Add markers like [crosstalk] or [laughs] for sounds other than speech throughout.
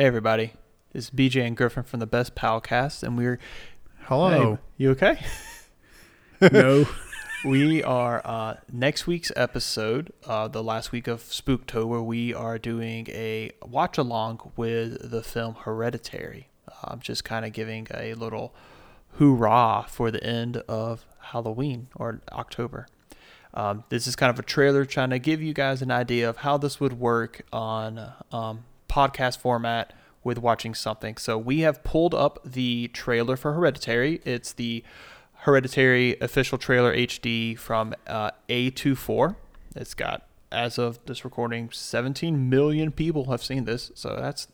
Hey everybody, this is BJ and Griffin from the Best Palcast, and we're Hello. Hey, you okay? [laughs] No. [laughs] we are uh, next week's episode, uh, the last week of Spooktober. Where we are doing a watch along with the film Hereditary. Uh, I'm just kind of giving a little hoorah for the end of Halloween or October. Um, this is kind of a trailer trying to give you guys an idea of how this would work on um, podcast format with watching something. So we have pulled up the trailer for Hereditary. It's the Hereditary official trailer HD from uh, A24. It's got, as of this recording, 17 million people have seen this. So that's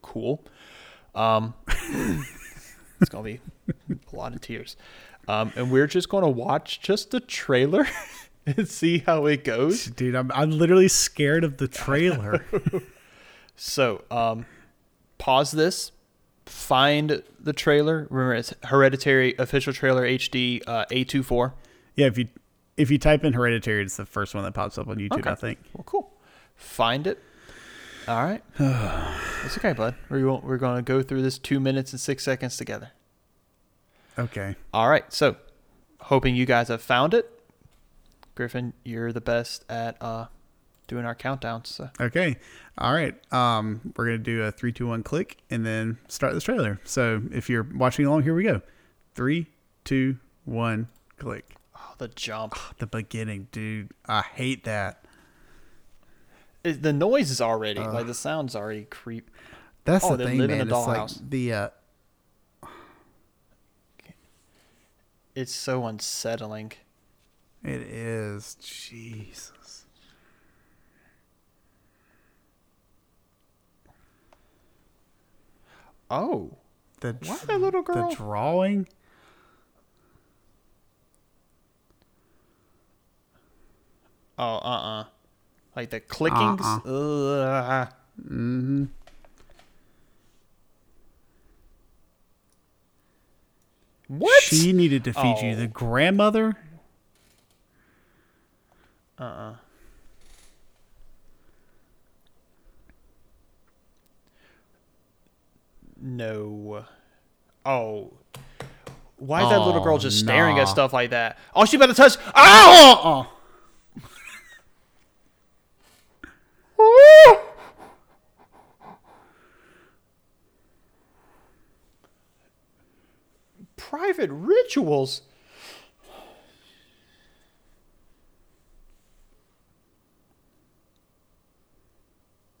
cool. Um, [laughs] it's going to be a lot of tears. Um, and we're just going to watch just the trailer [laughs] and see how it goes. Dude, I'm, I'm literally scared of the trailer. [laughs] So, um, pause this, find the trailer. Remember, it's Hereditary official trailer HD uh, A24. yeah, if you if you type in hereditary, it's the first one that pops up on YouTube, Okay. I think. Well, cool. Find it. All right. [sighs] it's okay, bud. We're, we're going to go through this two minutes and six seconds together. Okay. All right. So, hoping you guys have found it. Griffin, you're the best at uh, doing our countdowns. So. Okay. All right. Um, we're gonna do a three, two, one click and then start this trailer. So if you're watching along, here we go. Three, two, one, click. Oh, the jump. The beginning, dude. I hate that. It, the noise is already, like, the sound's already creep. That's Oh, the thing, man. It's like the uh, It's so unsettling. it is Jesus. Oh. The dr- that little girl? The drawing. Oh, uh uh Like the clickings. Ugh. Mm-hmm. What? She needed to feed you. Oh. The grandmother. Uh uh No. Oh. Why is that little girl Oh, just staring at stuff like that? Oh, she about to touch. Ow! Oh, [laughs] Private rituals.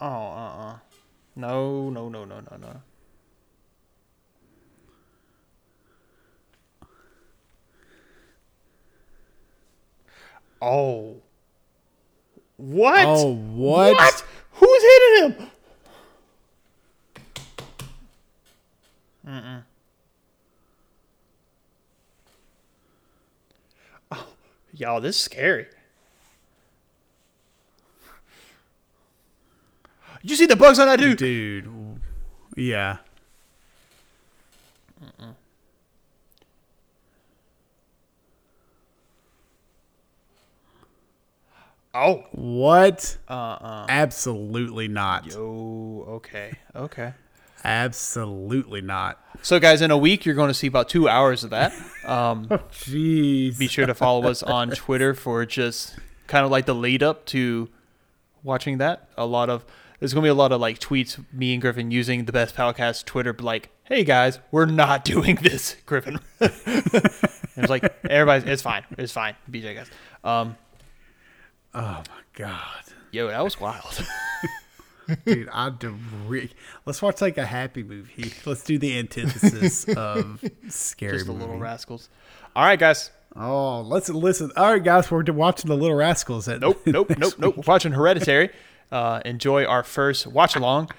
Oh, uh uh No, no, no, no, no, no. Oh. What? Oh, what? What? Who's hitting him? Mm-mm. Oh, y'all, this is scary. Did you see the bugs on that dude? dude. Yeah. Oh. What? Uh uh Absolutely not. Yo, okay. Okay. Absolutely not. So, guys, in a week, you're going to see about two hours of that. Um, [laughs] Jeez. be sure to follow us on [laughs] Twitter for just kind of like the lead up to watching that. A lot of there's gonna be a lot of like tweets, me and Griffin using the best Palcast Twitter, like, hey guys, we're not [laughs] doing this, Griffin. It's like everybody's, it's fine, it's fine, BJ guys. Um, Oh my god. yo, that was wild. [laughs] Dude, I do re- Let's watch like a happy movie. [laughs] Let's do the antithesis [laughs] of scary just the movie. little rascals. All right, guys. Oh, let's listen. All right, guys, we're watching the Little Rascals. At Nope, nope, nope, nope. We're watching Hereditary. Uh, enjoy our first watch along.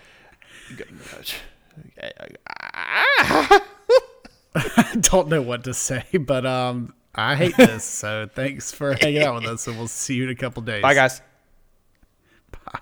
I Don't know what to say, but um, I hate this. So thanks for hanging out with us, and we'll see you in a couple days. Bye, guys. Bye.